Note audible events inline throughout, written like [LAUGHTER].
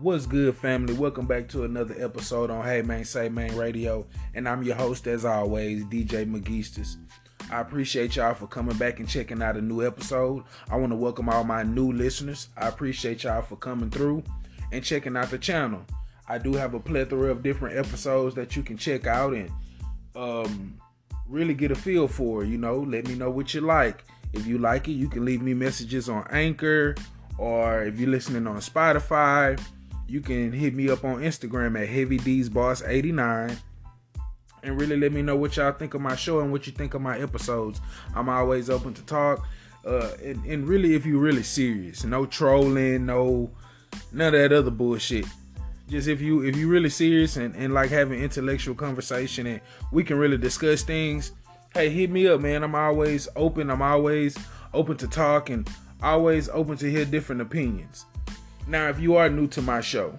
What's good, family? Welcome back to another episode on Hey Man Say Man Radio, and I'm your host as always, DJ McGeestis. I appreciate y'all for coming back and checking out a new episode. I want to welcome all my new listeners. I appreciate y'all for coming through and checking out the channel. I do have a plethora of different episodes that you can check out and um, really get a feel for. You know, let me know what you like. If you like it, you can leave me messages on Anchor, or if you're listening on Spotify you can hit me up on Instagram at Heavy D's Boss 89 and really let me know what y'all think of my show and what you think of my episodes. I'm always open to talk. Uh, and, and really, if you're really serious, no trolling, no none of that other bullshit. Just if you if you really serious and, and like having intellectual conversation and we can really discuss things, hey, hit me up, man. I'm always open. I'm always open to talk and always open to hear different opinions. Now, if you are new to my show,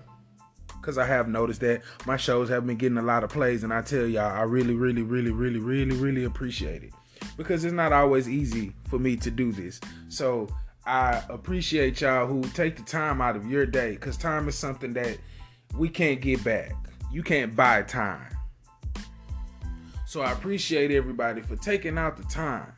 because I have noticed that my shows have been getting a lot of plays, and I tell y'all, I really, really, really, really, really, really appreciate it because it's not always easy for me to do this. So I appreciate y'all who take the time out of your day because time is something that we can't get back. You can't buy time. So I appreciate everybody for taking out the time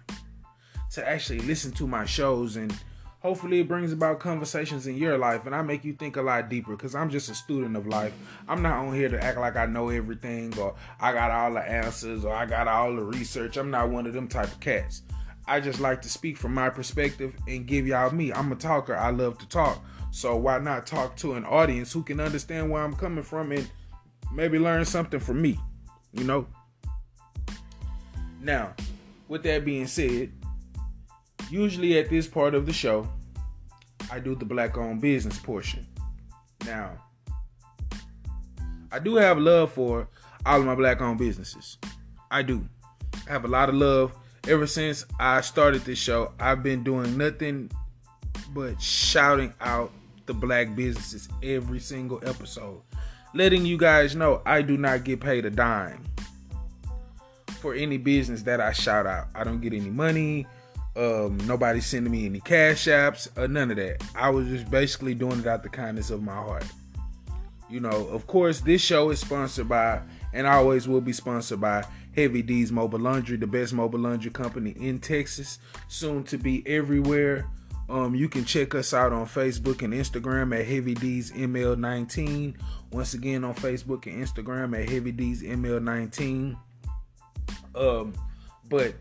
to actually listen to my shows and hopefully it brings about conversations in your life and I make you think a lot deeper because I'm just a student of life. I'm not on here to act like I know everything or I got all the answers or I got all the research. I'm not one of them type of cats. I just like to speak from my perspective and give y'all me. I'm a talker. I love to talk. So why not talk to an audience who can understand where I'm coming from and maybe learn something from me, you know? Now, with that being said, usually at this part of the show, I do the black owned business portion. Now, I do have love for all of my black owned businesses. I do. I have a lot of love. Ever since I started this show, I've been doing nothing but shouting out the black businesses every single episode. Letting you guys know I do not get paid a dime for any business that I shout out. I don't get any money. Um, nobody sending me any cash apps or none of that. I was just basically doing it out the kindness of my heart. You know, of course, this show is sponsored by, and always will be sponsored by Heavy D's Mobile Laundry, the best mobile laundry company in Texas, soon to be everywhere. Um, you can check us out on Facebook and Instagram at Heavy D's ML19. Once again, on Facebook and Instagram at Heavy D's ML19. Um, but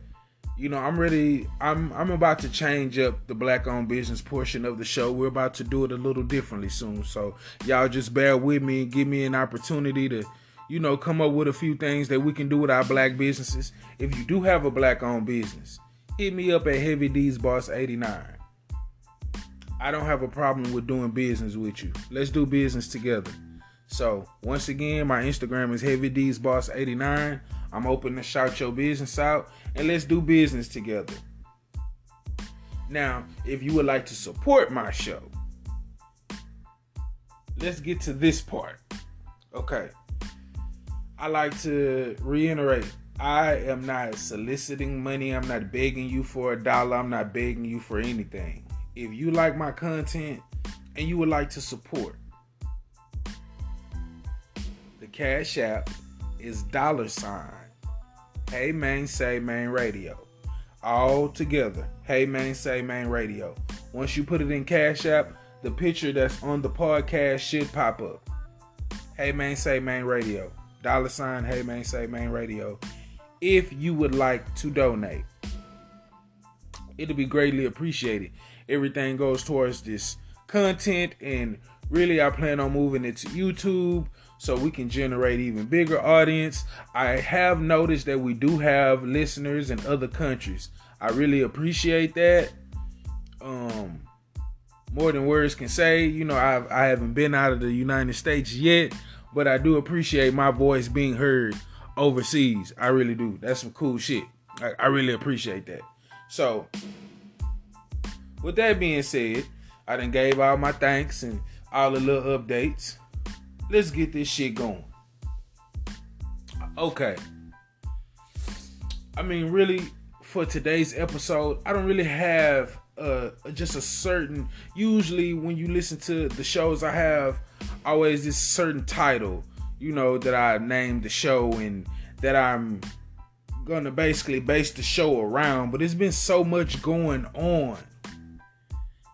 you know, I'm really I'm I'm about to change up the black owned business portion of the show. We're about to do it a little differently soon. So y'all just bear with me and give me an opportunity to, you know, come up with a few things that we can do with our black businesses. If you do have a black owned business, hit me up at Heavy D's Boss 89. I don't have a problem with doing business with you. Let's do business together. So once again, my Instagram is Heavy D's Boss 89. I'm open to shout your business out and let's do business together. Now, if you would like to support my show, let's get to this part. Okay. I like to reiterate I am not soliciting money. I'm not begging you for a dollar. I'm not begging you for anything. If you like my content and you would like to support, Cash App is dollar sign Hey Man Say Man Radio. All together. Hey Man Say Man Radio. Once you put it in Cash App, the picture that's on the podcast should pop up. Hey Man Say Man Radio. Dollar sign Hey Man Say Man Radio. If you would like to donate, it'll be greatly appreciated. Everything goes towards this content, and really, I plan on moving it to YouTube so we can generate even bigger audience. I have noticed that we do have listeners in other countries. I really appreciate that. Um more than words can say. You know, I've, I haven't been out of the United States yet, but I do appreciate my voice being heard overseas. I really do. That's some cool shit. I, I really appreciate that. So, with that being said, I done gave all my thanks and all the little updates let's get this shit going. Okay. I mean, really, for today's episode, I don't really have uh, just a certain. Usually, when you listen to the shows, I have always this certain title, you know, that I named the show and that I'm gonna basically base the show around. But it's been so much going on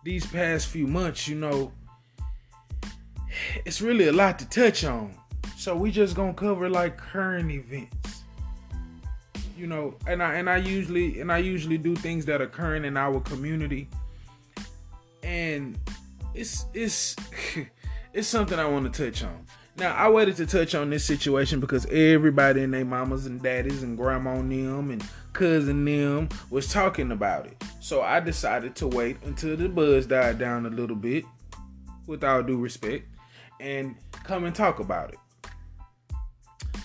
these past few months, you know. It's really a lot to touch on. So we just gonna cover like current events. You know, and I and I usually and I usually do things that are current in our community. And it's it's [LAUGHS] it's something I want to touch on. Now I waited to touch on this situation because everybody and their mamas and daddies and grandma and them and cousin them was talking about it. So I decided to wait until the buzz died down a little bit, with all due respect, and come and talk about it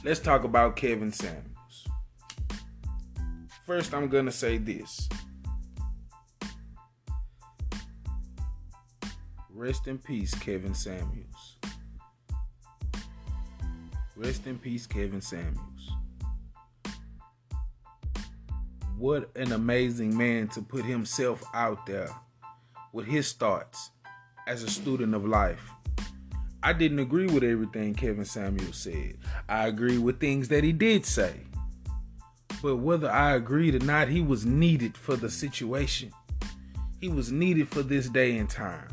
let's talk about Kevin Samuels. First, I'm going to say this. Rest in peace, Kevin Samuels. Rest in peace, Kevin Samuels. What an amazing man to put himself out there with his thoughts as a student of life I didn't agree with everything Kevin Samuel said. I agree with things that he did say. But whether I agreed or not, he was needed for the situation. He was needed for this day and time.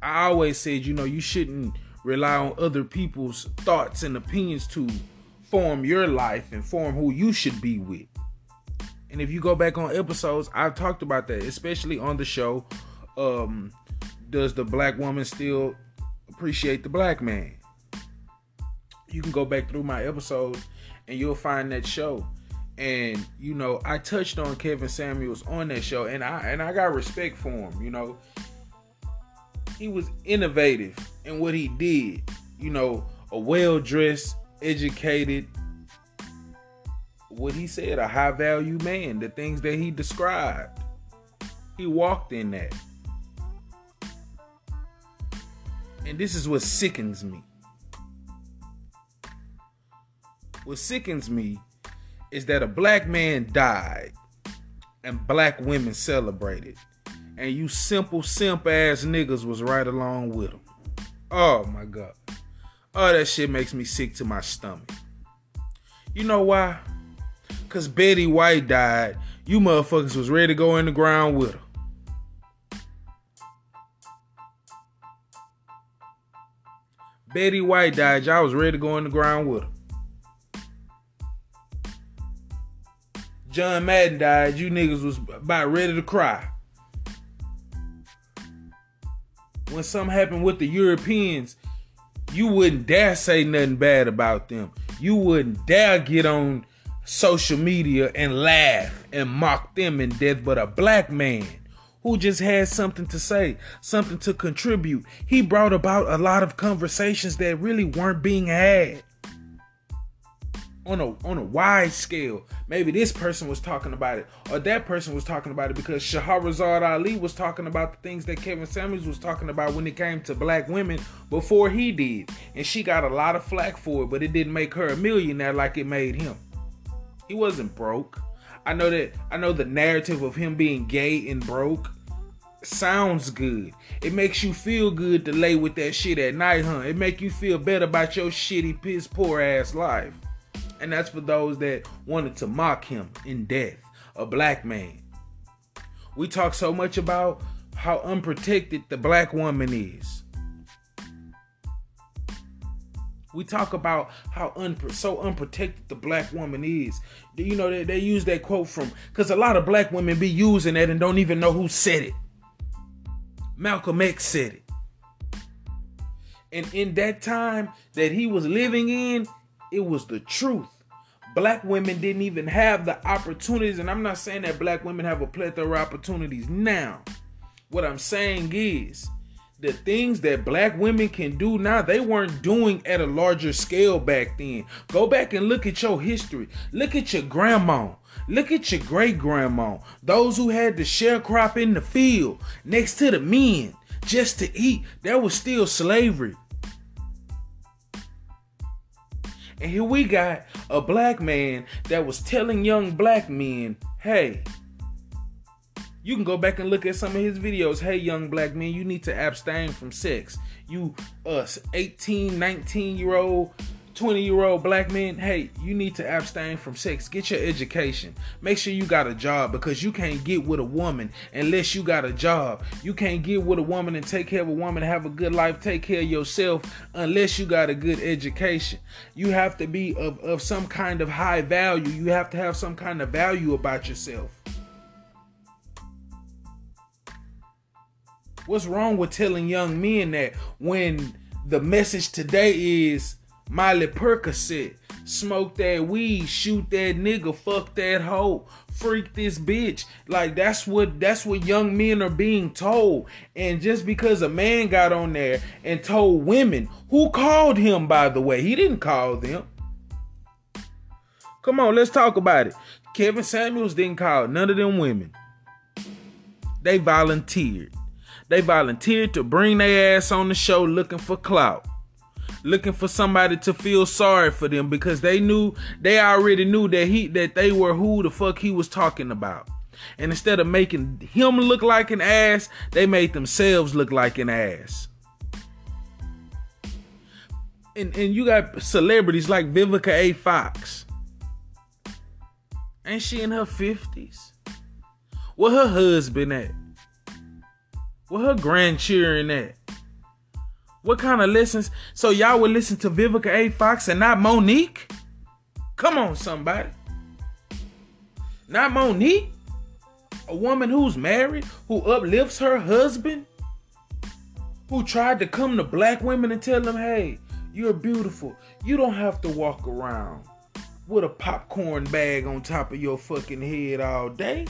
I always said, you know, you shouldn't rely on other people's thoughts and opinions to form your life and form who you should be with. And if you go back on episodes, I've talked about that, especially on the show. Um, does the black woman still appreciate the black man. You can go back through my episodes and you'll find that show. And you know, I touched on Kevin Samuels on that show, and I and I got respect for him. You know, he was innovative in what he did. You know, a well dressed, educated, what he said, a high value man. The things that he described, he walked in that. And this is what sickens me. What sickens me is that a black man died and black women celebrated. And you simple simp ass niggas was right along with them. Oh my god. Oh, that shit makes me sick to my stomach. You know why? Cause Betty White died. You motherfuckers was ready to go in the ground with her. Betty White died, y'all was ready to go in the ground with her. John Madden died, you niggas was about ready to cry. When something happened with the Europeans, you wouldn't dare say nothing bad about them. You wouldn't dare get on social media and laugh and mock them in death. But a black man who just had something to say, something to contribute. He brought about a lot of conversations that really weren't being had on a on a wide scale. Maybe this person was talking about it, or that person was talking about it because Shahrazad Ali was talking about the things that Kevin Samuels was talking about when it came to black women before he did, and she got a lot of flack for it, but it didn't make her a millionaire like it made him. He wasn't broke. I know that I know the narrative of him being gay and broke sounds good. It makes you feel good to lay with that shit at night, huh? It make you feel better about your shitty, piss poor ass life. And that's for those that wanted to mock him in death, a black man. We talk so much about how unprotected the black woman is. We talk about how un- so unprotected the black woman is. You know, they, they use that quote from, because a lot of black women be using that and don't even know who said it. Malcolm X said it. And in that time that he was living in, it was the truth. Black women didn't even have the opportunities, and I'm not saying that black women have a plethora of opportunities now. What I'm saying is, the things that black women can do now, they weren't doing at a larger scale back then. Go back and look at your history. Look at your grandma. Look at your great grandma. Those who had the sharecrop in the field next to the men just to eat. That was still slavery. And here we got a black man that was telling young black men, hey, You can go back and look at some of his videos. Hey, young black men, you need to abstain from sex. You, us, 18, 19 year old 20 year old black men, hey, you need to abstain from sex. Get your education. Make sure you got a job because you can't get with a woman unless you got a job. You can't get with a woman and take care of a woman, have a good life, take care of yourself unless you got a good education. You have to be of, of some kind of high value. You have to have some kind of value about yourself. What's wrong with telling young men that when the message today is Molly Percocet. Smoke that weed, shoot that nigga, fuck that hoe, freak this bitch. Like that's what that's what young men are being told. And just because a man got on there and told women who called him by the way, he didn't call them. Come on, let's talk about it. Kevin Samuels didn't call none of them women. They volunteered. They volunteered to bring their ass on the show looking for clout looking for somebody to feel sorry for them because they knew they already knew that he that they were who the fuck he was talking about. And instead of making him look like an ass, they made themselves look like an ass. And and you got celebrities like Vivica A. Fox. Ain't she in her 50s? Where her husband at? Where her grandchildren at? What kind of lessons? So y'all would listen to Vivica A. Fox and not Mo'Nique? Come on, somebody. Not Mo'Nique? A woman who's married, who uplifts her husband, who tried to come to black women and tell them, hey, you're beautiful. You don't have to walk around with a popcorn bag on top of your fucking head all day.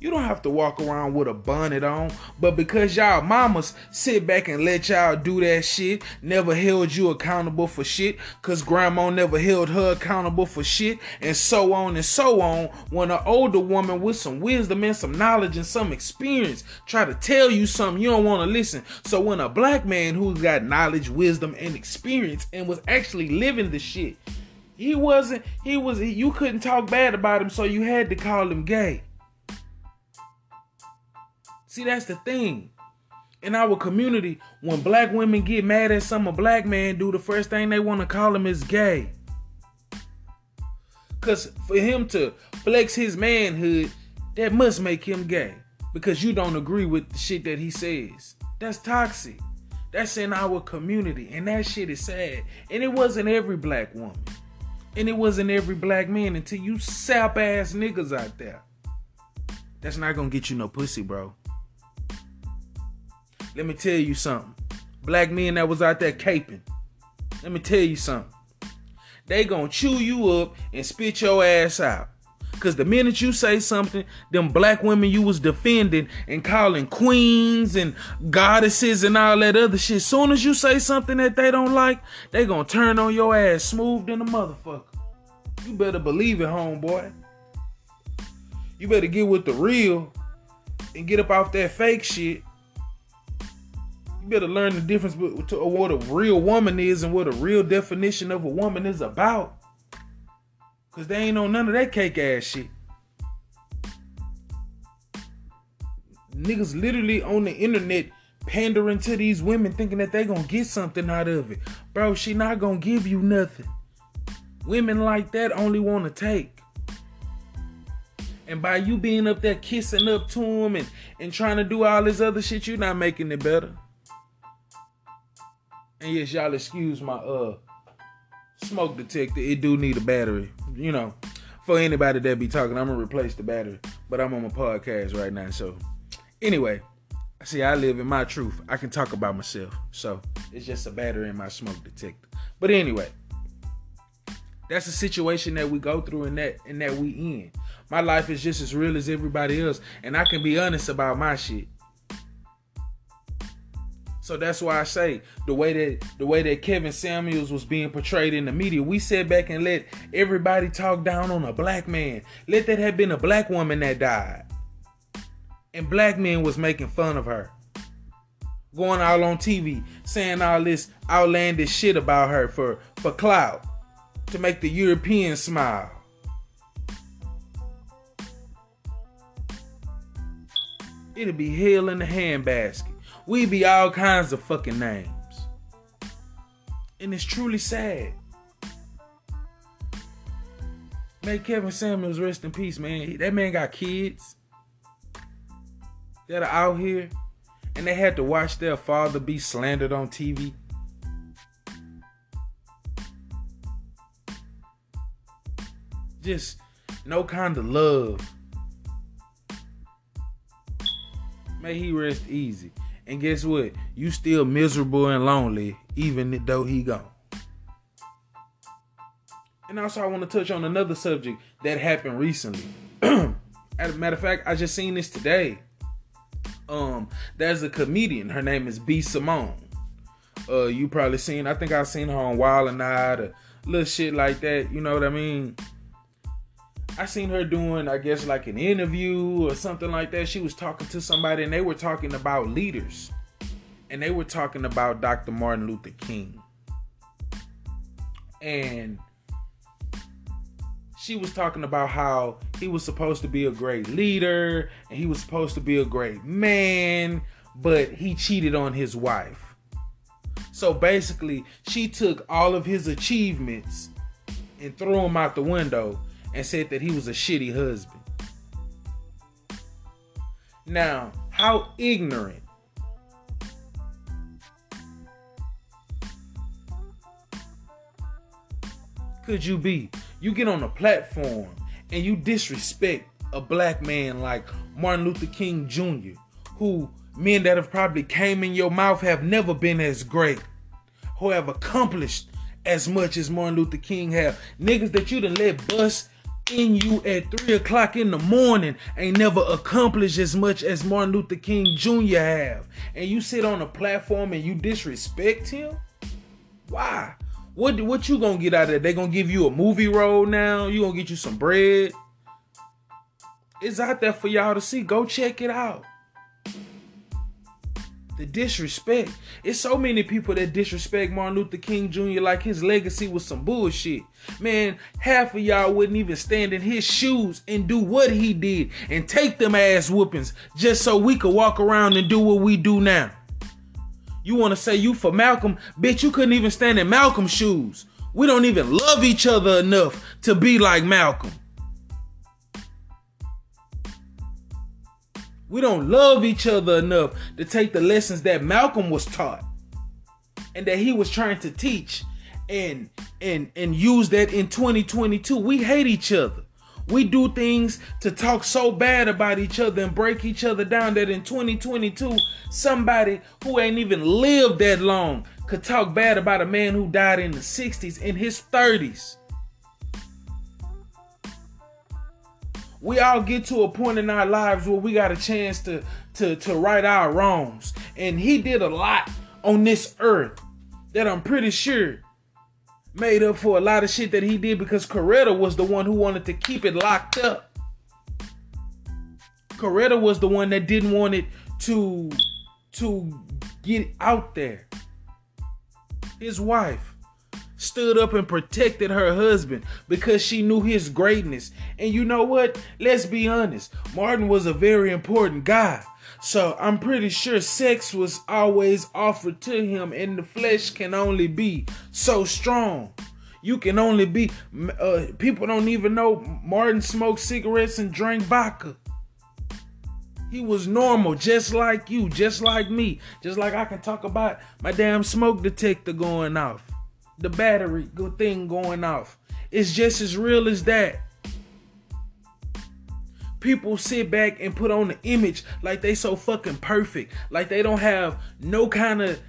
You don't have to walk around with a bonnet on, but because y'all mamas sit back and let y'all do that shit, never held you accountable for shit, cause grandma never held her accountable for shit, and so on and so on. When an older woman with some wisdom and some knowledge and some experience try to tell you something, you don't want to listen. So when a black man who's got knowledge, wisdom, and experience and was actually living the shit, he wasn't, he was, you couldn't talk bad about him, so you had to call him gay. See, that's the thing. In our community, when black women get mad at some a black man do, the first thing they want to call him is gay. Cause for him to flex his manhood, that must make him gay. Because you don't agree with the shit that he says. That's toxic. That's in our community. And that shit is sad. And it wasn't every black woman. And it wasn't every black man until you sap ass niggas out there. That's not gonna get you no pussy, bro. Let me tell you something. Black men that was out there caping. Let me tell you something. They gonna chew you up and spit your ass out. Cause the minute you say something, them black women you was defending and calling queens and goddesses and all that other shit, soon as you say something that they don't like, they gonna turn on your ass smooth than a motherfucker. You better believe it, homeboy. You better get with the real and get up off that fake shit better learn the difference between what a real woman is and what a real definition of a woman is about. Cause they ain't on none of that cake ass shit. Niggas literally on the internet pandering to these women thinking that they gonna get something out of it. Bro, she not gonna give you nothing. Women like that only wanna take. And by you being up there kissing up to them and, and trying to do all this other shit, you're not making it better. And yes, y'all excuse my uh smoke detector. It do need a battery. You know, for anybody that be talking, I'm gonna replace the battery. But I'm on my podcast right now, so anyway. See, I live in my truth. I can talk about myself. So it's just a battery in my smoke detector. But anyway, that's the situation that we go through and that and that we in. My life is just as real as everybody else, and I can be honest about my shit. So that's why I say the way that the way that Kevin Samuels was being portrayed in the media, we sat back and let everybody talk down on a black man. Let that have been a black woman that died. And black men was making fun of her. Going all on TV, saying all this outlandish shit about her for, for clout. To make the Europeans smile. It'll be hell in the handbasket. We be all kinds of fucking names. And it's truly sad. May Kevin Samuels rest in peace, man. That man got kids that are out here and they had to watch their father be slandered on TV. Just no kind of love. May he rest easy. And guess what? You still miserable and lonely, even though he gone. And also, I want to touch on another subject that happened recently. [CLEARS THROAT] As a matter of fact, I just seen this today. Um, there's a comedian. Her name is B Simone. Uh, you probably seen. I think I seen her on Wild 'N Out, little shit like that. You know what I mean? I seen her doing, I guess, like an interview or something like that. She was talking to somebody, and they were talking about leaders, and they were talking about Dr. Martin Luther King, and she was talking about how he was supposed to be a great leader and he was supposed to be a great man, but he cheated on his wife. So basically, she took all of his achievements and threw them out the window and said that he was a shitty husband. Now, how ignorant could you be? You get on a platform and you disrespect a black man like Martin Luther King Jr., who men that have probably came in your mouth have never been as great, who have accomplished as much as Martin Luther King have. Niggas that you done let bust in you at three o'clock in the morning ain't never accomplished as much as Martin Luther King Jr. have. And you sit on a platform and you disrespect him? Why? What what you gonna get out of that? They gonna give you a movie role now? You gonna get you some bread? It's out there for y'all to see. Go check it out. The disrespect. It's so many people that disrespect Martin Luther King Jr. like his legacy was some bullshit. Man, half of y'all wouldn't even stand in his shoes and do what he did and take them ass whoopings just so we could walk around and do what we do now. You want to say you for Malcolm? Bitch, you couldn't even stand in Malcolm's shoes. We don't even love each other enough to be like Malcolm. We don't love each other enough to take the lessons that Malcolm was taught and that he was trying to teach and and and use that in 2022. We hate each other. We do things to talk so bad about each other and break each other down that in 2022, somebody who ain't even lived that long could talk bad about a man who died in the 60s, in his 30s. We all get to a point in our lives where we got a chance to, to, to right our wrongs. And he did a lot on this earth that I'm pretty sure made up for a lot of shit that he did because Coretta was the one who wanted to keep it locked up. Coretta was the one that didn't want it to to get out there. His wife stood up and protected her husband because she knew his greatness. And you know what? Let's be honest. Martin was a very important guy. So I'm pretty sure sex was always offered to him, and the flesh can only be so strong. You can only be. Uh, people don't even know Martin smoked cigarettes and drank vodka. He was normal, just like you, just like me, just like I can talk about my damn smoke detector going off, the battery good thing going off. It's just as real as that. People sit back and put on the image like they so fucking perfect. Like they don't have no kind of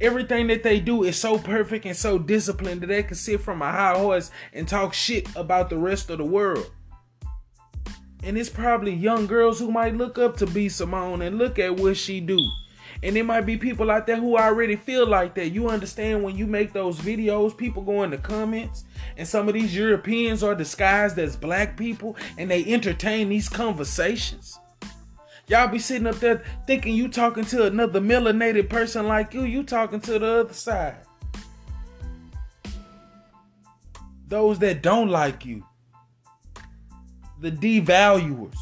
everything that they do is so perfect and so disciplined that they can sit from a high horse and talk shit about the rest of the world. And it's probably young girls who might look up to B Simone and look at what she do and there might be people out there who already feel like that. You understand when you make those videos, people go in the comments, and some of these Europeans are disguised as black people and they entertain these conversations. Y'all be sitting up there thinking you talking to another melanated person like you, you talking to the other side. Those that don't like you. The devaluers.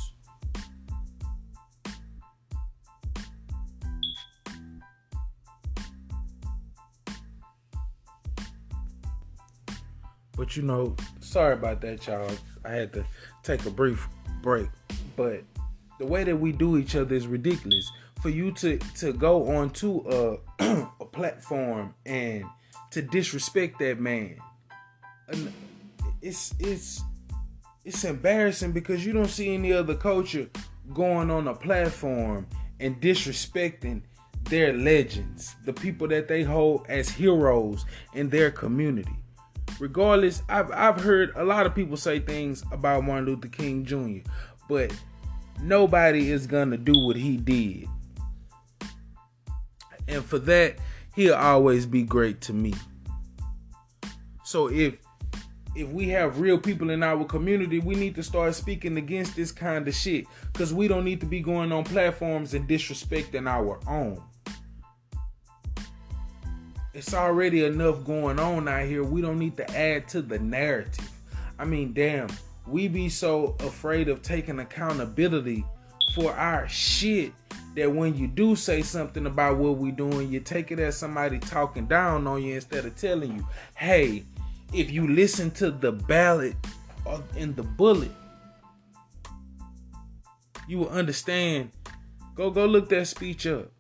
But you know, sorry about that, y'all. I had to take a brief break. But the way that we do each other is ridiculous. For you to to go onto a [CLEARS THROAT] a platform and to disrespect that man, it's it's it's embarrassing because you don't see any other culture going on a platform and disrespecting their legends, the people that they hold as heroes in their community. Regardless, I've I've heard a lot of people say things about Martin Luther King Jr., but nobody is gonna do what he did. And for that, he'll always be great to me. So if if we have real people in our community, we need to start speaking against this kind of shit. Cause we don't need to be going on platforms and disrespecting our own. It's already enough going on out here. We don't need to add to the narrative. I mean, damn, we be so afraid of taking accountability for our shit that when you do say something about what we doing, you take it as somebody talking down on you instead of telling you, hey, if you listen to the ballot in the bullet, you will understand. Go go look that speech up.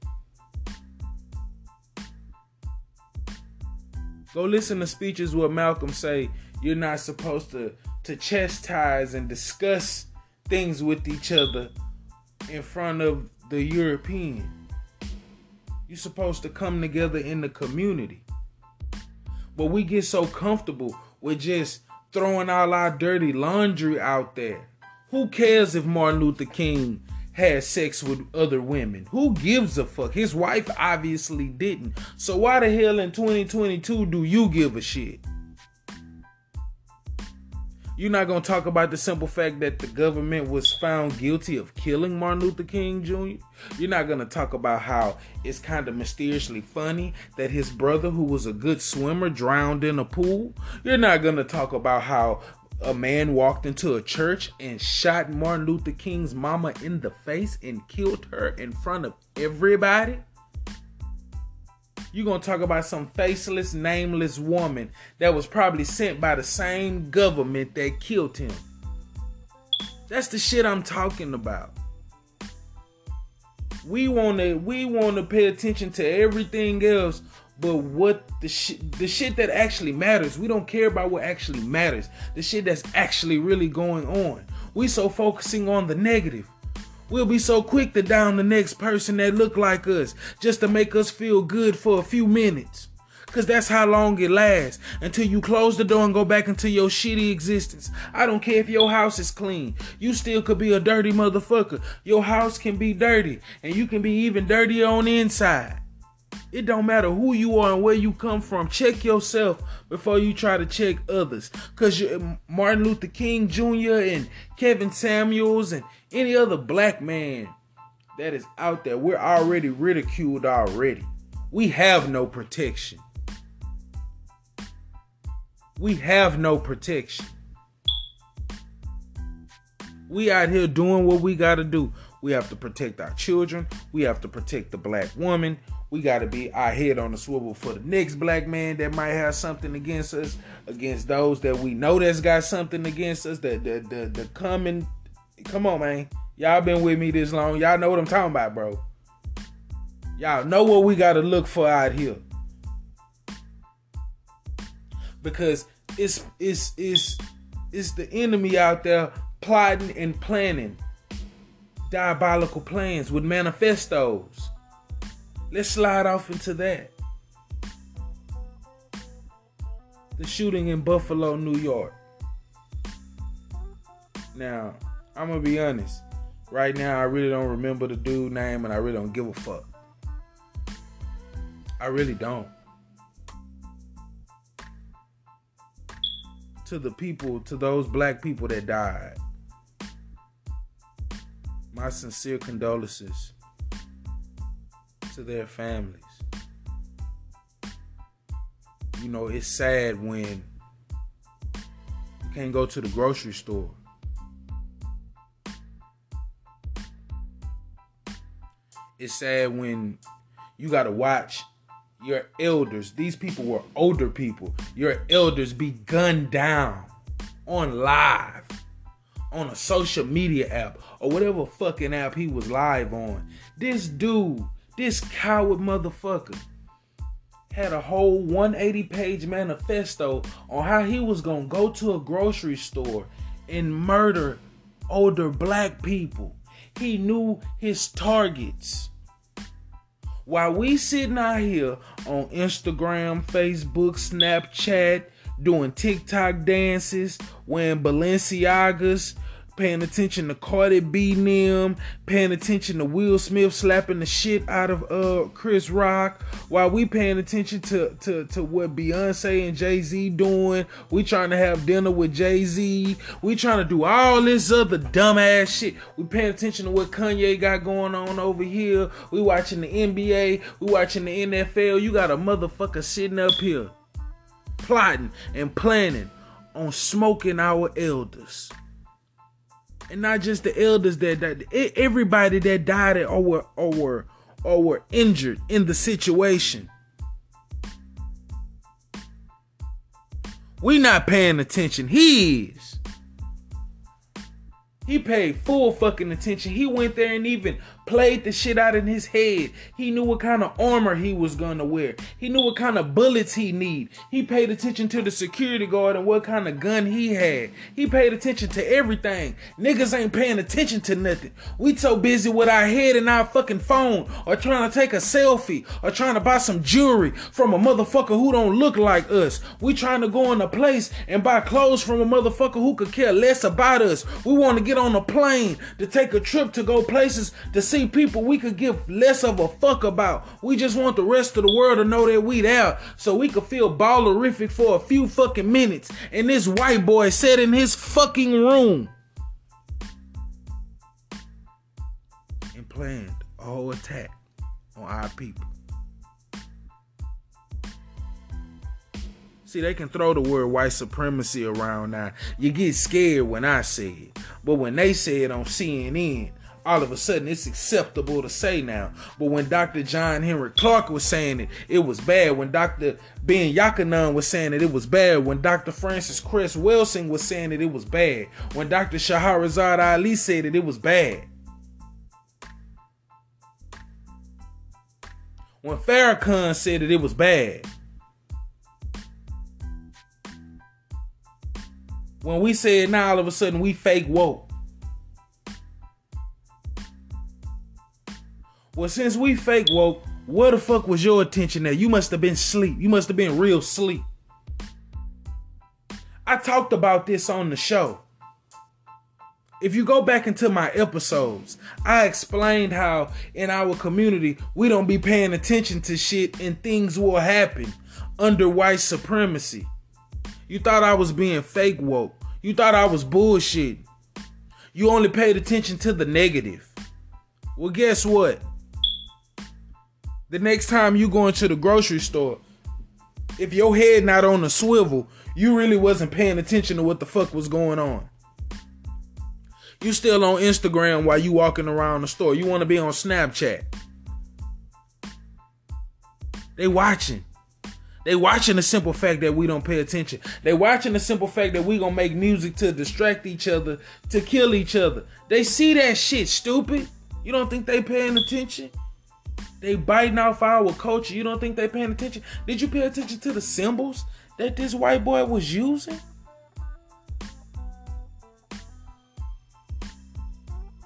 Go listen to speeches where Malcolm say you're not supposed to to chastise and discuss things with each other in front of the European. You're supposed to come together in the community. But we get so comfortable with just throwing all our dirty laundry out there. Who cares if Martin Luther King had sex with other women? Who gives a fuck? His wife obviously didn't. So why the hell in 2022 do you give a shit? You're not going to talk about the simple fact that the government was found guilty of killing Martin Luther King Jr. You're not going to talk about how it's kind of mysteriously funny that his brother, who was a good swimmer, drowned in a pool. You're not going to talk about how a man walked into a church and shot Martin Luther King's mama in the face and killed her in front of everybody. You're going to talk about some faceless, nameless woman that was probably sent by the same government that killed him. That's the shit I'm talking about. We want to we want to pay attention to everything else but what the shit the shit that actually matters. We don't care about what actually matters. The shit that's actually really going on. We so focusing on the negative. We'll be so quick to down the next person that look like us just to make us feel good for a few minutes. Cause that's how long it lasts until you close the door and go back into your shitty existence. I don't care if your house is clean. You still could be a dirty motherfucker. Your house can be dirty and you can be even dirtier on the inside. It don't matter who you are and where you come from. Check yourself before you try to check others. Cause Martin Luther King Jr. and Kevin Samuels and any other black man that is out there, we're already ridiculed already. We have no protection. We have no protection. We out here doing what we got to do. We have to protect our children. We have to protect the black woman. We got to be our head on the swivel for the next black man that might have something against us, against those that we know that's got something against us. The the the, the coming Come on, man. Y'all been with me this long. Y'all know what I'm talking about, bro. Y'all know what we gotta look for out here. Because it's it's it's it's the enemy out there plotting and planning diabolical plans with manifestos. Let's slide off into that. The shooting in Buffalo, New York. Now, I'm gonna be honest. Right now, I really don't remember the dude name, and I really don't give a fuck. I really don't. To the people, to those black people that died, my sincere condolences to their families. You know, it's sad when you can't go to the grocery store. It's sad when you gotta watch your elders, these people were older people, your elders be gunned down on live on a social media app or whatever fucking app he was live on. This dude, this coward motherfucker, had a whole 180 page manifesto on how he was gonna go to a grocery store and murder older black people. He knew his targets. While we sitting out here on Instagram, Facebook, Snapchat, doing TikTok dances, wearing Balenciagas, paying attention to Cardi B Nim, paying attention to Will Smith slapping the shit out of uh Chris Rock, while we paying attention to to, to what Beyonce and Jay-Z doing. We trying to have dinner with Jay-Z. We trying to do all this other dumbass shit. We paying attention to what Kanye got going on over here. We watching the NBA, we watching the NFL. You got a motherfucker sitting up here plotting and planning on smoking our elders and not just the elders that died, everybody that died or were or were or were injured in the situation. We not paying attention. He is. He paid full fucking attention. He went there and even played the shit out in his head. He knew what kind of armor he was gonna wear. He knew what kind of bullets he need. He paid attention to the security guard and what kind of gun he had. He paid attention to everything. Niggas ain't paying attention to nothing. We so busy with our head and our fucking phone or trying to take a selfie or trying to buy some jewelry from a motherfucker who don't look like us. We trying to go in a place and buy clothes from a motherfucker who could care less about us. We want to get on a plane to take a trip to go places to see people we could give less of a fuck about. We just want the rest of the world to know that we there so we could feel ballerific for a few fucking minutes. And this white boy sat in his fucking room and planned a whole attack on our people. See, they can throw the word white supremacy around now. You get scared when I say it. But when they say it on CNN, all of a sudden it's acceptable to say now. But when Dr. John Henrik Clarke was saying it, it was bad. When Dr. Ben-Jochannan was saying it, it was bad. When Dr. Frances Cress Welsing was saying it, it was bad. When Dr. Shahrazad Ali said it, it was bad. When Farrakhan said it, it was bad. When we said now all of a sudden we fake woke. Well, since we fake woke, where the fuck was your attention at? You must have been sleep. You must have been real sleep. I talked about this on the show. If you go back into my episodes, I explained how in our community we don't be paying attention to shit and things will happen under white supremacy. You thought I was being fake woke. You thought I was bullshit. You only paid attention to the negative. Well, guess what? The next time you go into the grocery store, if your head not on a swivel, you really wasn't paying attention to what the fuck was going on. You still on Instagram while you walking around the store. You want to be on Snapchat. They watching. They watching the simple fact that we don't pay attention. They watching the simple fact that we gonna make music to distract each other, to kill each other. They see that shit, stupid. You don't think they paying attention? They biting off our culture. You don't think they paying attention? Did you pay attention to the symbols that this white boy was using?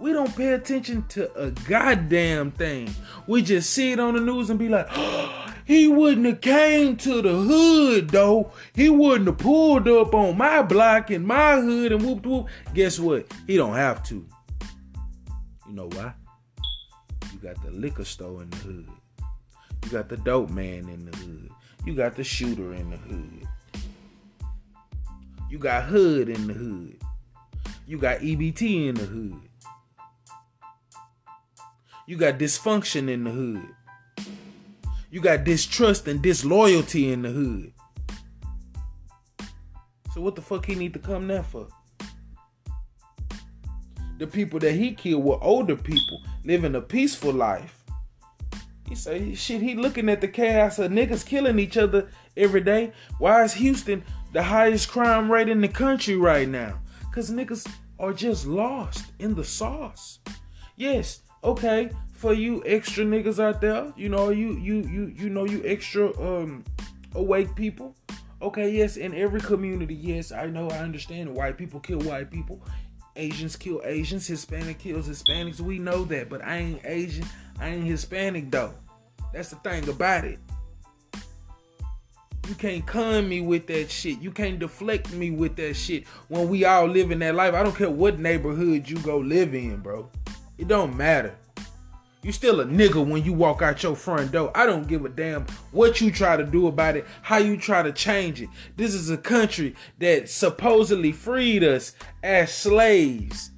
We don't pay attention to a goddamn thing. We just see it on the news and be like, oh, [GASPS] he wouldn't have came to the hood though. He wouldn't have pulled up on my block in my hood and whoop whoop. Guess what? He don't have to. You know why? You got the liquor store in the hood. You got the dope man in the hood. You got the shooter in the hood. You got hood in the hood. You got EBT in the hood. You got dysfunction in the hood. You got distrust and disloyalty in the hood. So what the fuck he need to come there for? The people that he killed were older people living a peaceful life. He say shit. He looking at the chaos of niggas killing each other every day. Why is Houston the highest crime rate in the country right now? Cause niggas are just lost in the sauce. Yes, okay, for you extra niggas out there, you know, you you you you know you extra um awake people. Okay, yes, in every community, yes, I know, I understand. White people kill white people, Asians kill Asians, Hispanic kills Hispanics. We know that, but I ain't Asian, I ain't Hispanic though. That's the thing about it. You can't con me with that shit. You can't deflect me with that shit when we all live in that life. I don't care what neighborhood you go live in, bro. It don't matter. You still a nigga when you walk out your front door. I don't give a damn what you try to do about it, how you try to change it. This is a country that supposedly freed us as slaves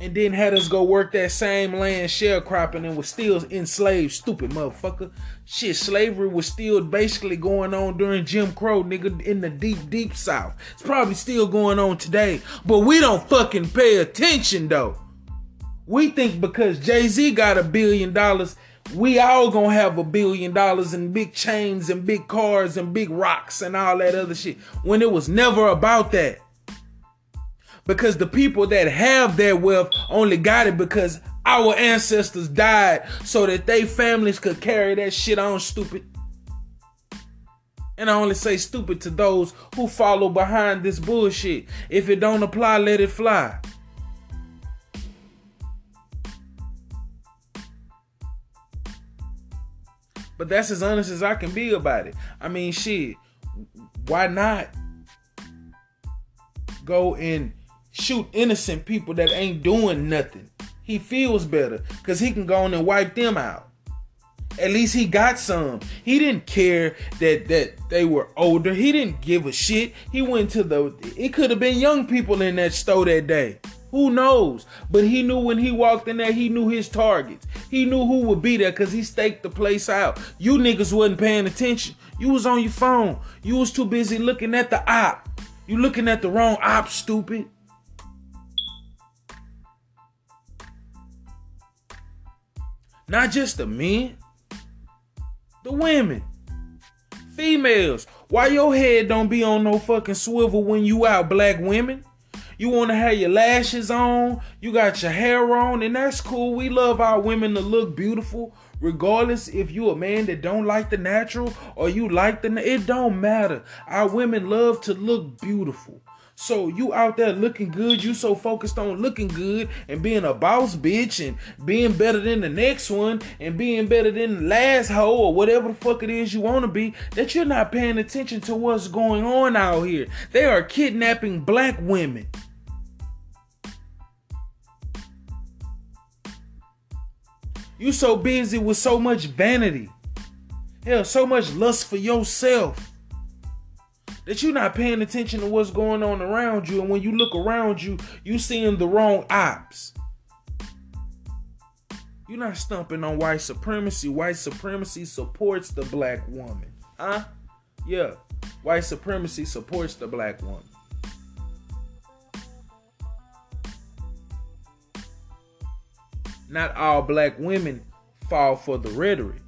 and then had us go work that same land sharecropping and was still enslaved, stupid motherfucker. Shit, slavery was still basically going on during Jim Crow, nigga, in the deep, deep south. It's probably still going on today, but we don't fucking pay attention though. We think because Jay Z got a billion dollars, we all gonna have a billion dollars and big chains and big cars and big rocks and all that other shit. When it was never about that. Because the people that have their wealth only got it because our ancestors died so that they families could carry that shit on, stupid. And I only say stupid to those who follow behind this bullshit. If it don't apply, let it fly. But that's as honest as I can be about it. I mean, shit, why not go and shoot innocent people that ain't doing nothing? He feels better because he can go on and wipe them out. At least he got some. He didn't care that that they were older. He didn't give a shit. He went to the. It could have been young people in that store that day. Who knows? But he knew when he walked in there, he knew his targets. He knew who would be there because he staked the place out. You niggas wasn't paying attention. You was on your phone. You was too busy looking at the op. You looking at the wrong op, stupid. Not just the men, the women, females. Why your head don't be on no fucking swivel when you out, black women? You want to have your lashes on, you got your hair on, and that's cool. We love our women to look beautiful, regardless if you a man that don't like the natural or you like the. It don't matter. Our women love to look beautiful. So you out there looking good, you so focused on looking good and being a boss bitch and being better than the next one and being better than the last hoe or whatever the fuck it is you want to be that you're not paying attention to what's going on out here. They are kidnapping black women. You so busy with so much vanity. Hell, so much lust for yourself. That you're not paying attention to what's going on around you. And when you look around you, you seeing the wrong ops. You're not stumping on white supremacy. White supremacy supports the black woman. Huh? Yeah. White supremacy supports the black woman. Not all black women fall for the rhetoric.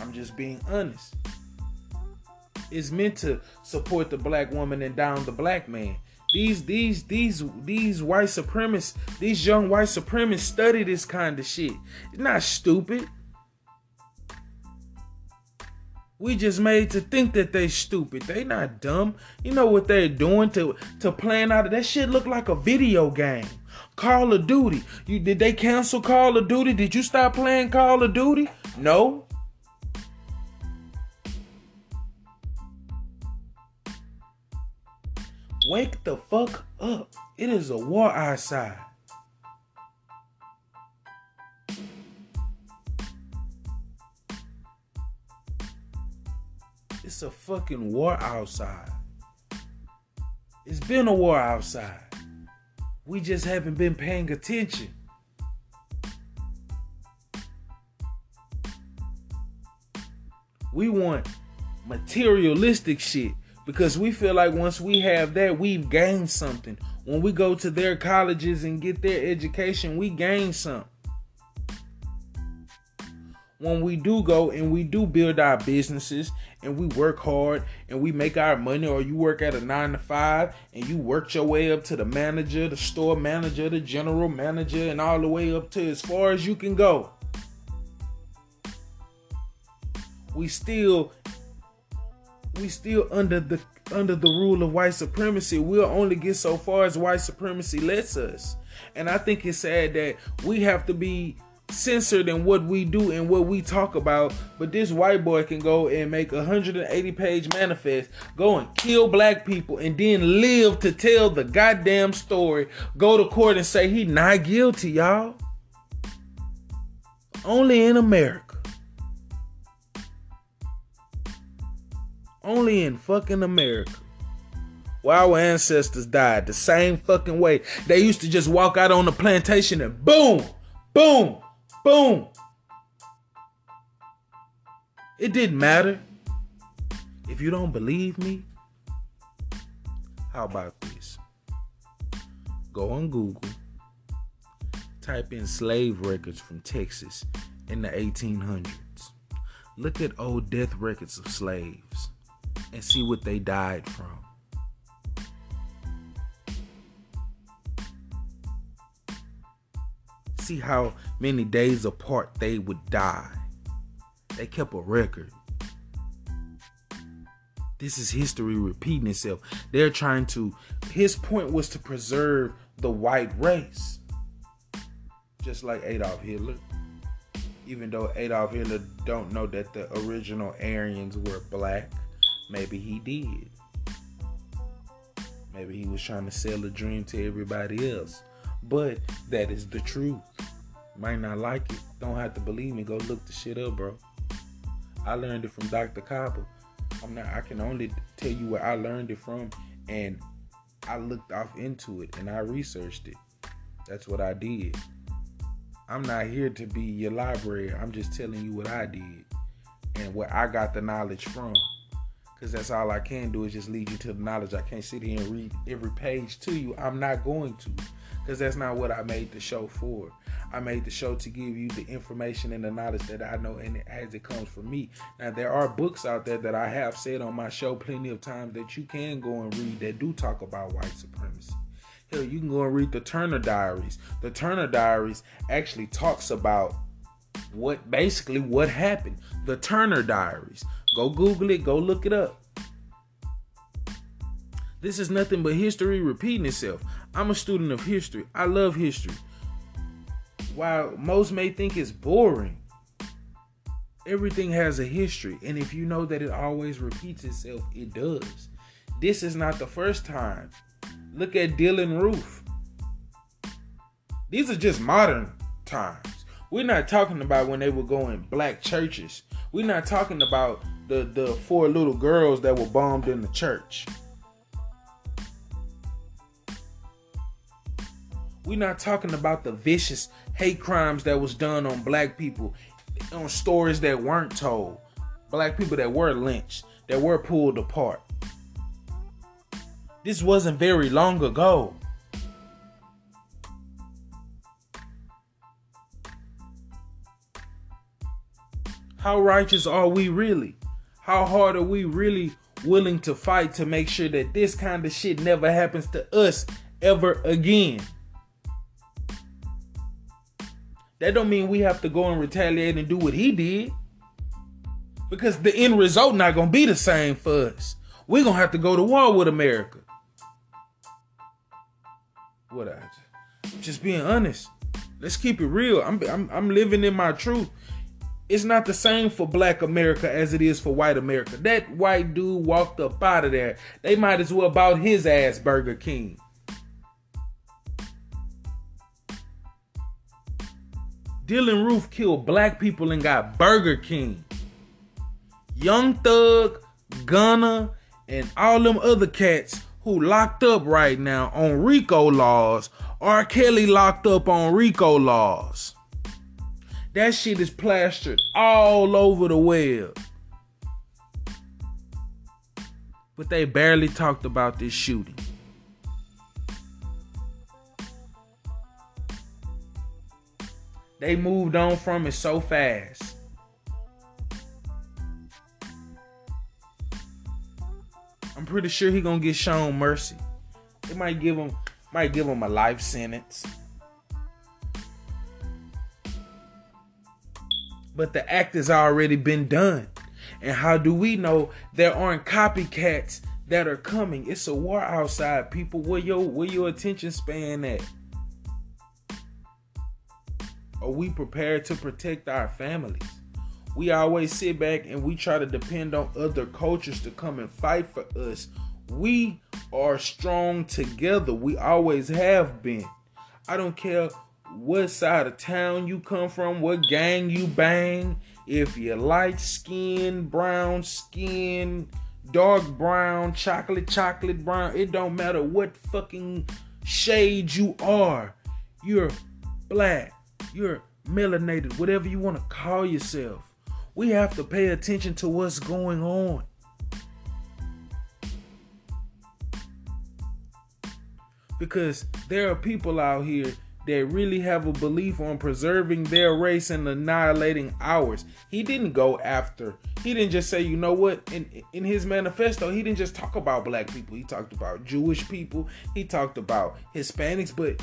I'm just being honest. It's meant to support the black woman and down the black man. These these these these white supremacists, these young white supremacists study this kind of shit. It's not stupid. We just made to think that they stupid. They not dumb. You know what they're doing to to plan out of that shit look like a video game. Call of Duty. You did they cancel Call of Duty? Did you stop playing Call of Duty? No. Wake the fuck up. It is a war outside. It's a fucking war outside. It's been a war outside. We just haven't been paying attention. We want materialistic shit because we feel like once we have that, we've gained something. When we go to their colleges and get their education, we gain something. when we do go and we do build our businesses and we work hard and we make our money, or you work at a nine to five and you work your way up to the manager, the store manager, the general manager, and all the way up to as far as you can go. We still we still under the under the rule of white supremacy. We'll only get so far as white supremacy lets us. And I think it's sad that we have to be censored in what we do and what we talk about. But this white boy can go and make a 180 page manifest, go and kill black people, and then live to tell the goddamn story. Go to court and say he not guilty, y'all. Only in America. Only in fucking America. Where our ancestors died the same fucking way. They used to just walk out on the plantation and boom, boom, boom. It didn't matter. If you don't believe me, how about this? Go on Google, type in slave records from Texas in the 1800s. Look at old death records of slaves and see what they died from. See how many days apart they would die. They kept a record. This is history repeating itself. They're trying to, his point was to preserve the white race. Just like Adolf Hitler. Even though Adolf Hitler don't know that the original Aryans were black. Maybe he did. Maybe he was trying to sell a dream to everybody else. But that is the truth. Might not like it. Don't have to believe me. Go look the shit up, bro. I learned it from Dr. Kaba. I'm not I can only tell you where I learned it from and I looked off into it and I researched it. That's what I did. I'm not here to be your library. I'm just telling you what I did and where I got the knowledge from because that's all I can do is just lead you to the knowledge. I can't sit here and read every page to you. I'm not going to because that's not what I made the show for. I made the show to give you the information and the knowledge that I know and as it comes from me. Now there are books out there that I have said on my show plenty of times that you can go and read that do talk about white supremacy. Hell, you can go and read the Turner Diaries. The Turner Diaries actually talks about what basically what happened. The Turner Diaries. Go Google it, go look it up. This is nothing but history repeating itself. I'm a student of history. I love history. While most may think it's boring, everything has a history. And if you know that it always repeats itself, it does. This is not the first time. Look at Dylann Roof. These are just modern times. We're not talking about when they were going black churches. We're not talking about the the four little girls that were bombed in the church. We're not talking about the vicious hate crimes that was done on black people, on stories that weren't told, black people that were lynched, that were pulled apart. This wasn't very long ago. How righteous are we really? How hard are we really willing to fight to make sure that this kind of shit never happens to us ever again? That don't mean we have to go and retaliate and do what he did. Because the end result not gonna be the same for us. We're gonna have to go to war with America. What I just being honest. Let's keep it real. I'm, I'm I'm living in my truth it's not the same for black America as it is for white America. That white dude walked up out of there. They might as well bought his ass Burger King. Dylann Roof killed black people and got Burger King. Young Thug, Gunna, and all them other cats who locked up right now on RICO laws. R. Kelly locked up on RICO laws. That shit is plastered all over the web. But they barely talked about this shooting. They moved on from it so fast. I'm pretty sure he gonna get shown mercy. They might give him might give him a life sentence. But the act has already been done. And how do we know there aren't copycats that are coming? It's a war outside, people. Where your where your attention span at? Are we prepared to protect our families? We always sit back and we try to depend on other cultures to come and fight for us. We are strong together. We always have been. I don't care what side of town you come from, what gang you bang, if you're light skin, brown skin, dark brown, chocolate, chocolate brown, it don't matter what fucking shade you are. You're black, you're melanated, whatever you want to call yourself. We have to pay attention to what's going on. Because there are people out here that really have a belief on preserving their race and annihilating ours. He didn't go after. He didn't just say, you know what? In in his manifesto, he didn't just talk about black people. He talked about Jewish people. He talked about Hispanics, but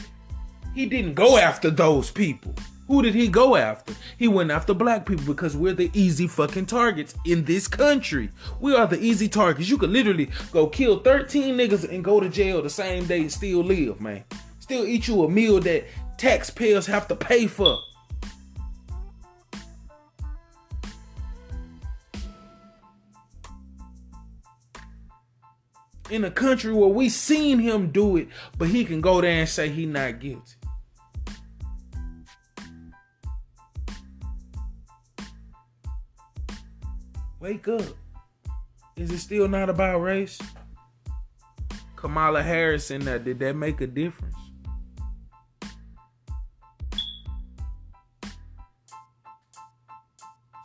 he didn't go after those people. Who did he go after? He went after black people because we're the easy fucking targets in this country. We are the easy targets. You could literally go kill 13 niggas and go to jail the same day and still live, man still eat you a meal that taxpayers have to pay for. In a country where we seen him do it, but he can go there and say he not guilty. Wake up. Is it still not about race? Kamala Harris in that, uh, did that make a difference?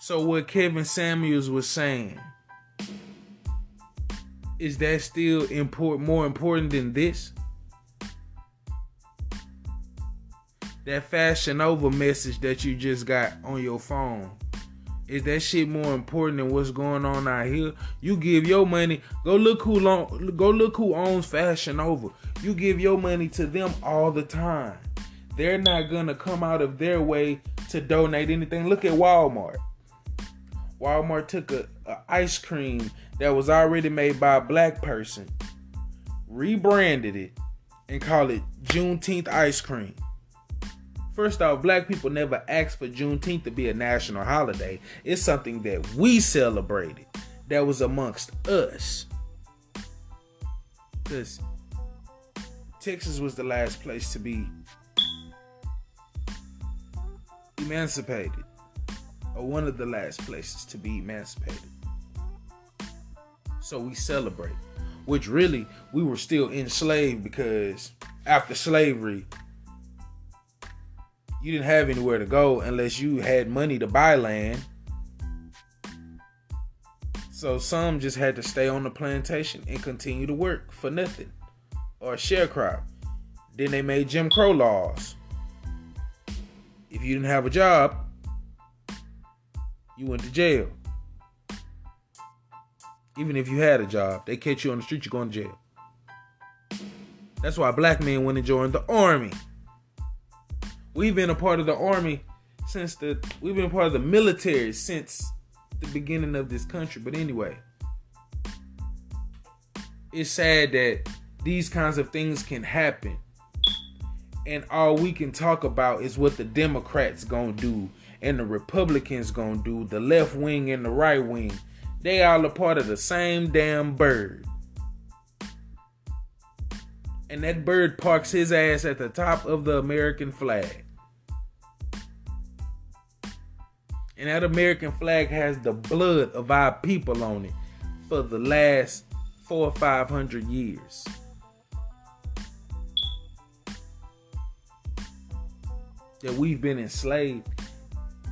So what Kevin Samuels was saying is that still important more important than this? That Fashion Nova message that you just got on your phone. Is that shit more important than what's going on out here? You give your money, go look who long, go look who owns Fashion Nova. You give your money to them all the time. They're not gonna come out of their way to donate anything. Look at Walmart. Walmart took a, a ice cream that was already made by a black person, rebranded it, and called it Juneteenth ice cream. First off, black people never asked for Juneteenth to be a national holiday. It's something that we celebrated that was amongst us. Because Texas was the last place to be emancipated or one of the last places to be emancipated. So we celebrate, which really we were still enslaved because after slavery, you didn't have anywhere to go unless you had money to buy land. So some just had to stay on the plantation and continue to work for nothing or sharecrop. Then they made Jim Crow laws. If you didn't have a job, you went to jail. Even if you had a job, they catch you on the street, you're going to jail. That's why black men went and joined the army. We've been a part of the army since the we've been part of the military since the beginning of this country. But anyway, it's sad that these kinds of things can happen. And all we can talk about is what the Democrats gonna do and the Republicans gonna do, the left wing and the right wing. They all a part of the same damn bird. And that bird parks his ass at the top of the American flag. And that American flag has the blood of our people on it for the last four or five hundred years. That we've been enslaved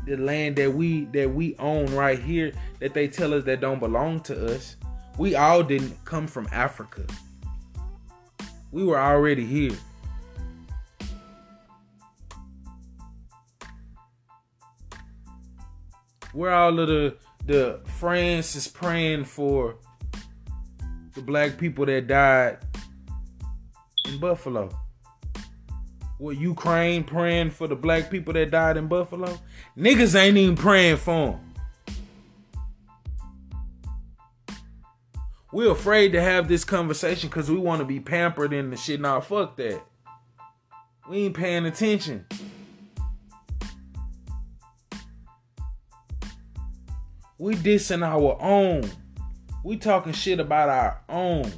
the land that we that we own right here that they tell us that don't belong to us. We all didn't come from Africa. We were already here. Where all of the the France is praying for the black people that died in Buffalo? Were Ukraine praying for the black people that died in Buffalo? Niggas ain't even praying for them. We're afraid to have this conversation because we want to be pampered and the shit. Nah, fuck that. We ain't paying attention. We dissing our own. We talking shit about our own.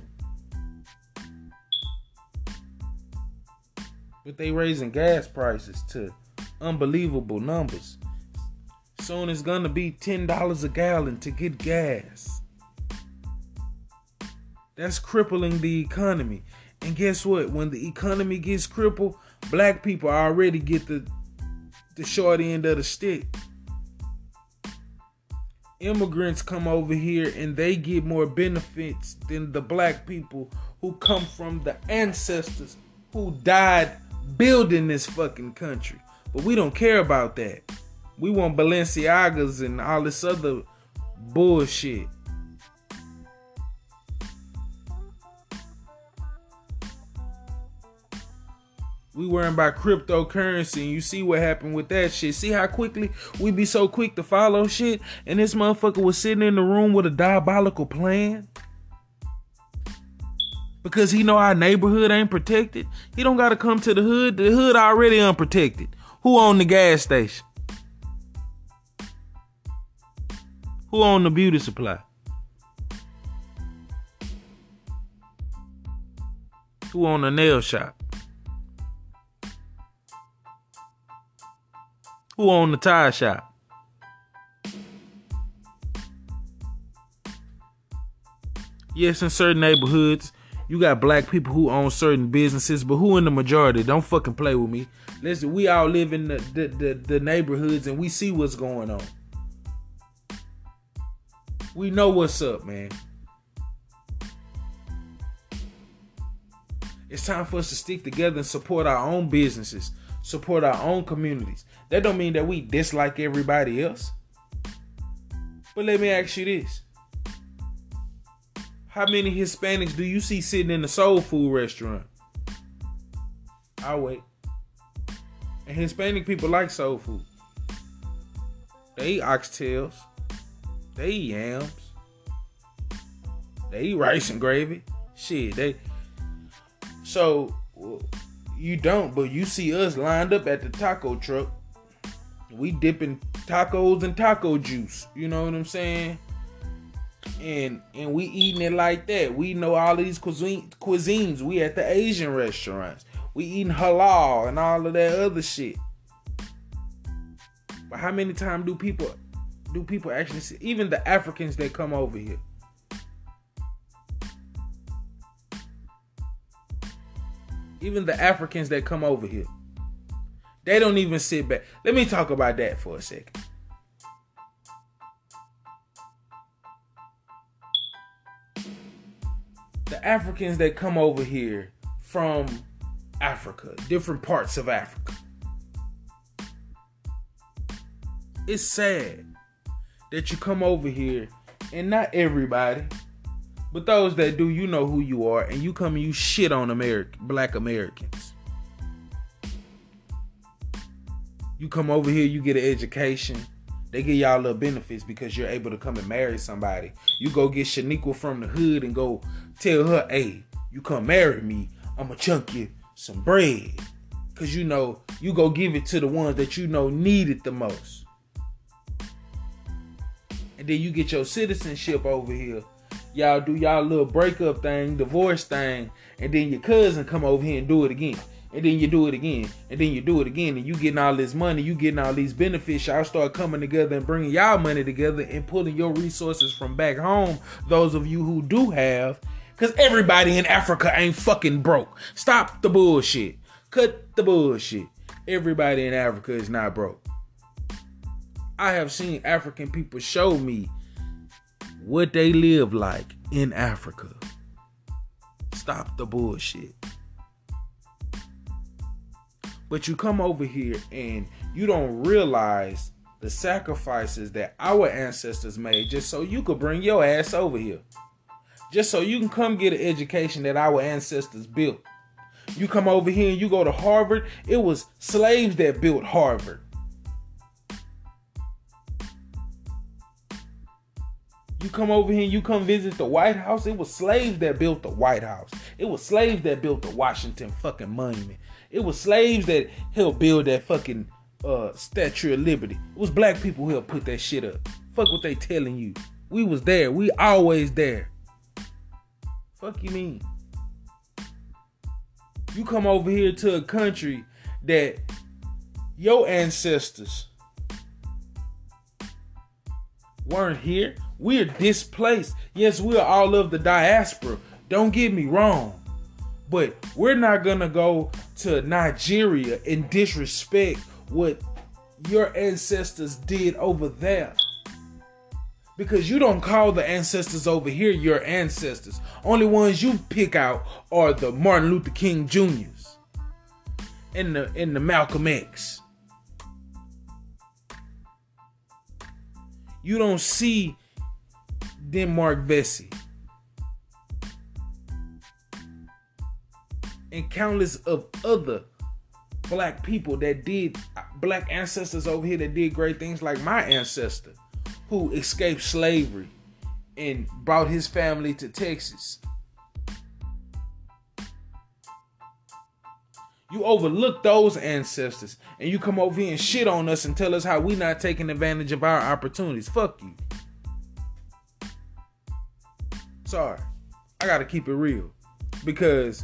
But they raising gas prices to unbelievable numbers. Soon it's gonna be $10 a gallon to get gas. That's crippling the economy. And guess what? When the economy gets crippled, black people already get the the short end of the stick. Immigrants come over here and they get more benefits than the black people who come from the ancestors who died building this fucking country. But we don't care about that. We want Balenciagas and all this other bullshit. We worrying about cryptocurrency and you see what happened with that shit. See how quickly we be so quick to follow shit and this motherfucker was sitting in the room with a diabolical plan? Because he know our neighborhood ain't protected. He don't gotta come to the hood. The hood already unprotected. Who own the gas station? Who own the beauty supply? Who own the nail shop? Who own the tire shop? Yes, in certain neighborhoods, you got black people who own certain businesses, but who in the majority? Don't fucking play with me. Listen, we all live in the, the, the, the neighborhoods and we see what's going on. We know what's up, man. It's time for us to stick together and support our own businesses, support our own communities. That don't mean that we dislike everybody else. But let me ask you this. How many Hispanics do you see sitting in a soul food restaurant? I'll wait. And Hispanic people like soul food. They eat oxtails. They eat yams. They eat rice and gravy. Shit, they. So you don't, but you see us lined up at the taco truck we dipping tacos and taco juice. You know what I'm saying? And and we eating it like that. We know all these cuisine, cuisines. We at the Asian restaurants. We eating halal and all of that other shit. But how many times do people do people actually see even the Africans that come over here? Even the Africans that come over here. They don't even sit back. Let me talk about that for a second. The Africans that come over here from Africa, different parts of Africa. It's sad that you come over here and not everybody, but those that do, you know who you are, and you come and you shit on American black Americans. You come over here, you get an education. They give y'all little benefits because you're able to come and marry somebody. You go get Shaniqua from the hood and go tell her, hey, you come marry me, I'ma chunk you some bread. Cause you know, you go give it to the ones that you know need it the most. And then you get your citizenship over here. Y'all do y'all little breakup thing, divorce thing, and then your cousin come over here and do it again and then you do it again, and then you do it again, and you getting all this money, you getting all these benefits. Y'all start coming together and bringing y'all money together and pulling your resources from back home. Those of you who do have, because everybody in Africa ain't fucking broke. Stop the bullshit. Cut the bullshit. Everybody in Africa is not broke. I have seen African people show me what they live like in Africa. Stop the bullshit. But you come over here and you don't realize the sacrifices that our ancestors made just so you could bring your ass over here. just so you can come get an education that our ancestors built. You come over here and you go to Harvard, it was slaves that built Harvard. You come over here and you come visit the White House, it was slaves that built the White House. It was slaves that built the Washington fucking monument. It was slaves that helped build that fucking uh, Statue of Liberty. It was black people who helped put that shit up. Fuck what they telling you. We was there. We always there. Fuck you mean? You come over here to a country that your ancestors weren't here. We are displaced. Yes, we are all of the diaspora. Don't get me wrong. But we're not gonna go to Nigeria and disrespect what your ancestors did over there. Because you don't call the ancestors over here your ancestors. Only ones you pick out are the Martin Luther King Jr.'s and the and the Malcolm X. You don't see Denmark Vesey. And countless of other black people that did black ancestors over here that did great things like my ancestor who escaped slavery and brought his family to Texas. You overlook those ancestors and you come over here and shit on us and tell us how we not taking advantage of our opportunities. Fuck you. Sorry. I gotta keep it real. Because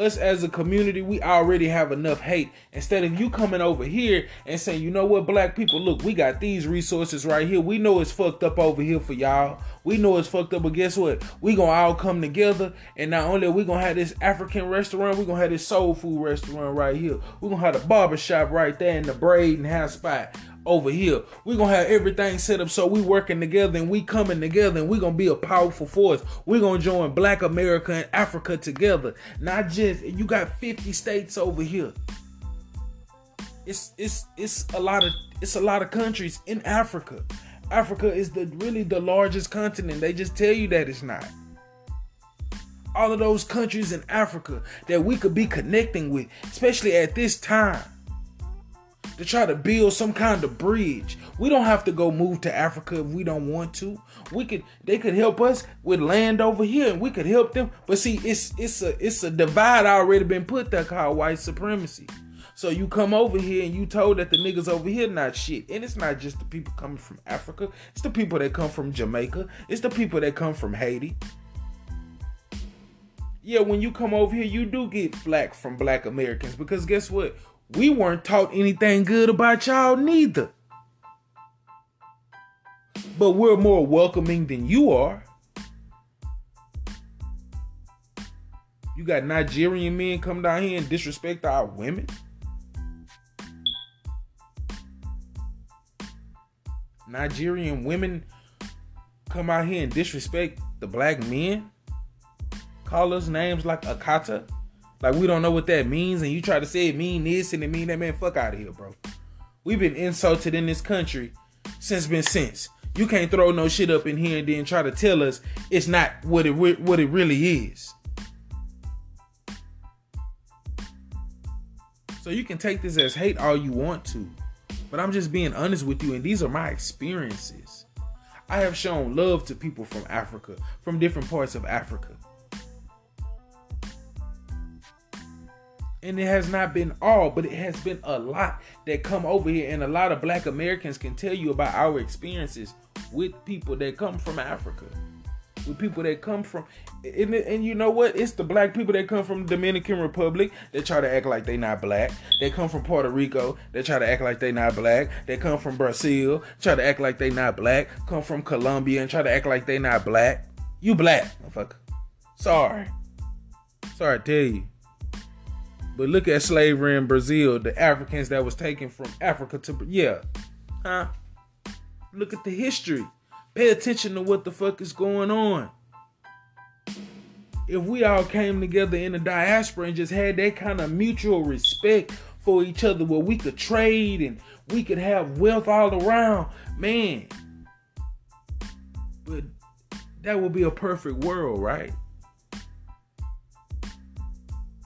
us as a community, we already have enough hate. Instead of you coming over here and saying, you know what, black people, look, we got these resources right here. We know it's fucked up over here for y'all. We know it's fucked up, but guess what? We gonna all come together, and not only are we gonna have this African restaurant, we gonna have this soul food restaurant right here. we gonna have the barbershop right there and the braid and hair spot over here. We're gonna have everything set up so we working together and we coming together and we're gonna be a powerful force. We're gonna join Black America and Africa together. Not just you got 50 states over here. It's it's it's a lot of it's a lot of countries in Africa. Africa is the really the largest continent. They just tell you that it's not. All of those countries in Africa that we could be connecting with, especially at this time to try to build some kind of bridge. We don't have to go move to Africa if we don't want to. We could they could help us with land over here and we could help them. But see, it's it's a it's a divide already been put there called white supremacy. So you come over here and you told that the niggas over here not shit. And it's not just the people coming from Africa. It's the people that come from Jamaica. It's the people that come from Haiti. Yeah, when you come over here, you do get flack from black Americans because guess what? we weren't taught anything good about y'all neither. But we're more welcoming than you are. You got Nigerian men come down here and disrespect our women. Nigerian women come out here and disrespect the black men. Call us names like Akata. Like we don't know what that means, and you try to say it mean this and it mean that, man. Fuck out of here, bro. We've been insulted in this country since been since. You can't throw no shit up in here and then try to tell us it's not what it what it really is. So you can take this as hate all you want to, but I'm just being honest with you, and these are my experiences. I have shown love to people from Africa, from different parts of Africa. and it has not been all, but it has been a lot that come over here, and a lot of Black Americans can tell you about our experiences with people that come from Africa, with people that come from, and, and you know what? It's the black people that come from Dominican Republic that try to act like they not black. They come from Puerto Rico, they try to act like they not black. They come from Brazil, try to act like they not black. Come from Colombia and try to act like they not black. You black, motherfucker. Sorry. Sorry to tell you. But look at slavery in Brazil, the Africans that was taken from Africa to yeah. Huh? Look at the history. Pay attention to what the fuck is going on. If we all came together in the diaspora and just had that kind of mutual respect for each other where we could trade and we could have wealth all around, man. But That would be a perfect world, right?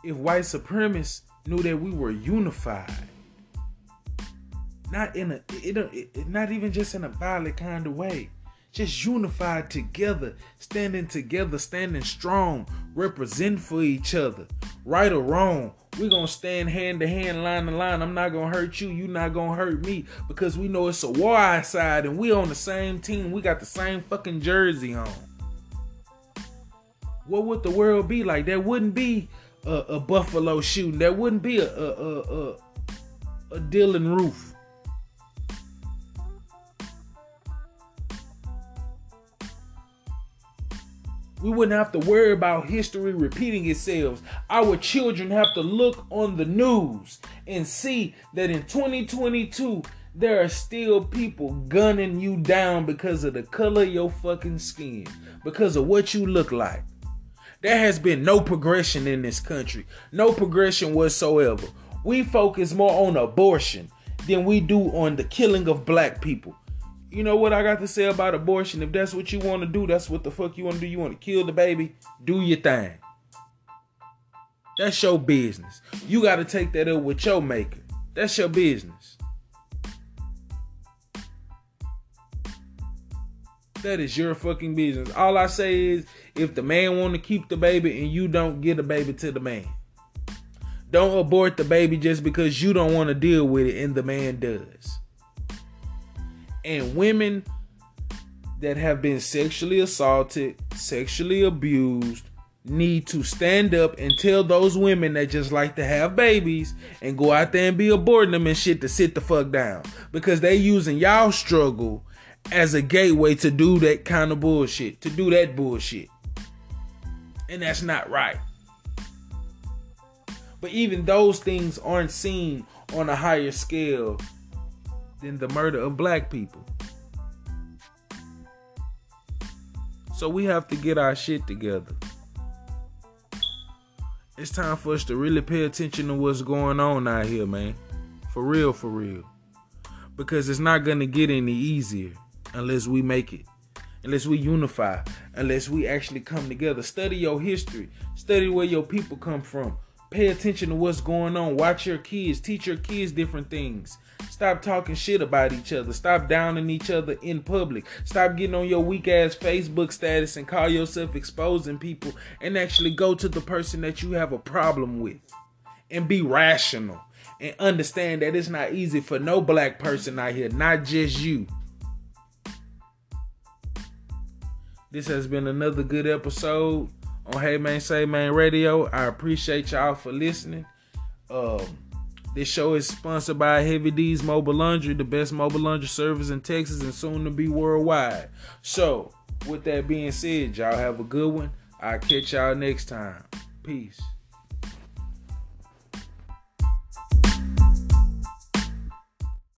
If white supremacists knew that we were unified, not in a, it, it, not even just in a violent kind of way, just unified together, standing together, standing strong, represent for each other, right or wrong. We're gonna stand hand to hand, line to line. I'm not gonna hurt you, you not gonna hurt me, because we know it's a war outside and we on the same team. We got the same fucking jersey on. What would the world be like? There wouldn't be a, a Buffalo shooting. There wouldn't be a a, a, a, a Dylann Roof. We wouldn't have to worry about history repeating itself. Our children have to look on the news and see that in 2022, there are still people gunning you down because of the color of your fucking skin, because of what you look like. There has been no progression in this country, no progression whatsoever. We focus more on abortion than we do on the killing of black people you know what I got to say about abortion? If that's what you want to do, that's what the fuck you want to do. You want to kill the baby? Do your thing. That's your business. You got to take that up with your maker. That's your business. That is your fucking business. All I say is if the man want to keep the baby and you don't get a baby to the man. Don't abort the baby just because you don't want to deal with it and the man does and women that have been sexually assaulted, sexually abused, need to stand up and tell those women that just like to have babies and go out there and be aborting them and shit to sit the fuck down because they using y'all struggle as a gateway to do that kind of bullshit, to do that bullshit. And that's not right. But even those things aren't seen on a higher scale than the murder of black people. So we have to get our shit together. It's time for us to really pay attention to what's going on out here, man. For real, for real. Because it's not going to get any easier unless we make it. Unless we unify. Unless we actually come together. Study your history. Study where your people come from. Pay attention to what's going on. Watch your kids. Teach your kids different things. Stop talking shit about each other. Stop downing each other in public. Stop getting on your weak ass Facebook status and call yourself exposing people and actually go to the person that you have a problem with and be rational and understand that it's not easy for no black person out here, not just you. This has been another good episode on Hey Man Say Man Radio. I appreciate y'all for listening. Um, this show is sponsored by Heavy D's Mobile Laundry, the best mobile laundry service in Texas and soon to be worldwide. So, with that being said, y'all have a good one. I'll catch y'all next time. Peace.